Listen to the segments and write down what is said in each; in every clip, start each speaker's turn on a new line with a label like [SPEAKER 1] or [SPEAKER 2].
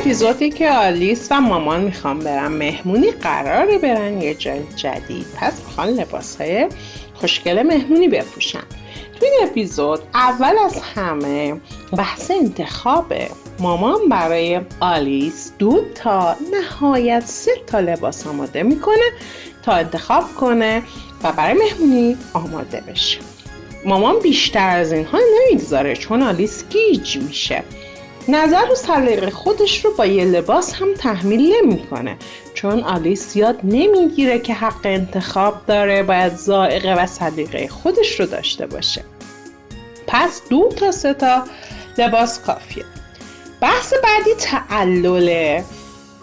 [SPEAKER 1] اپیزودی که آلیس و مامان می‌خوام برن مهمونی قراره برن یه جای جدید. پس می‌خوان لباس های خوشگل مهمونی بپوشن. تو این اپیزود اول از همه بحث انتخابه مامان برای آلیس دو تا نهایت سه تا لباس آماده می‌کنه تا انتخاب کنه و برای مهمونی آماده بشه. مامان بیشتر از اینها نمی‌گذاره چون آلیس گیج میشه. نظر و سلیقه خودش رو با یه لباس هم تحمیل نمی‌کنه. چون آلیس یاد نمی‌گیره که حق انتخاب داره باید زائقه و سلیقه خودش رو داشته باشه. پس دو تا سه تا لباس کافیه. بحث بعدی تعلله.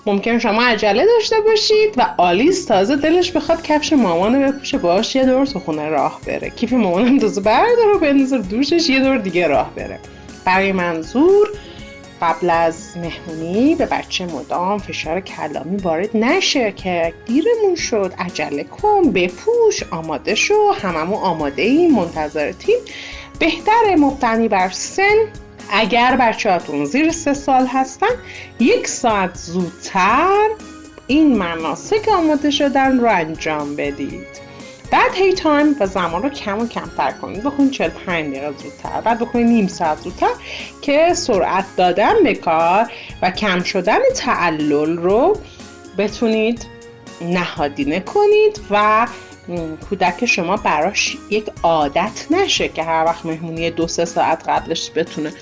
[SPEAKER 1] ممکن شما عجله داشته باشید و آلیس تازه دلش بخواد کفش مامان رو بپوشه باش یه دور تو خونه راه بره. کیف مامانم تازه برداره و بندازه دوشش یه دور دیگه راه بره. برای منظور قبل از مهمونی به بچه مدام فشار کلامی وارد نشه که دیرمون شد. عجله کن بپوش آماده شو. هممون آماده ایم منتظرتیم بهتر مبتنی بر سن. اگر بچه هاتون زیر سه سال هستن یک ساعت زودتر این مناسک آماده شدن رو انجام بدید. بعد هی تایم و زمان رو کم و کمتر کنید. بخونید 45 دقیقه زودتر. بعد بخونید نیم ساعت زودتر که سرعت دادن به کار و کم شدن تعلل رو بتونید نهادینه کنید و کودک شما براش یک عادت نشه که هر وقت مهمونی دو سه ساعت قبلش بتونه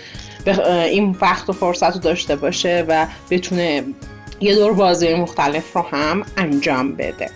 [SPEAKER 1] این وقت و فرصت رو داشته باشه و بتونه یه دور بازی مختلف رو هم انجام بده.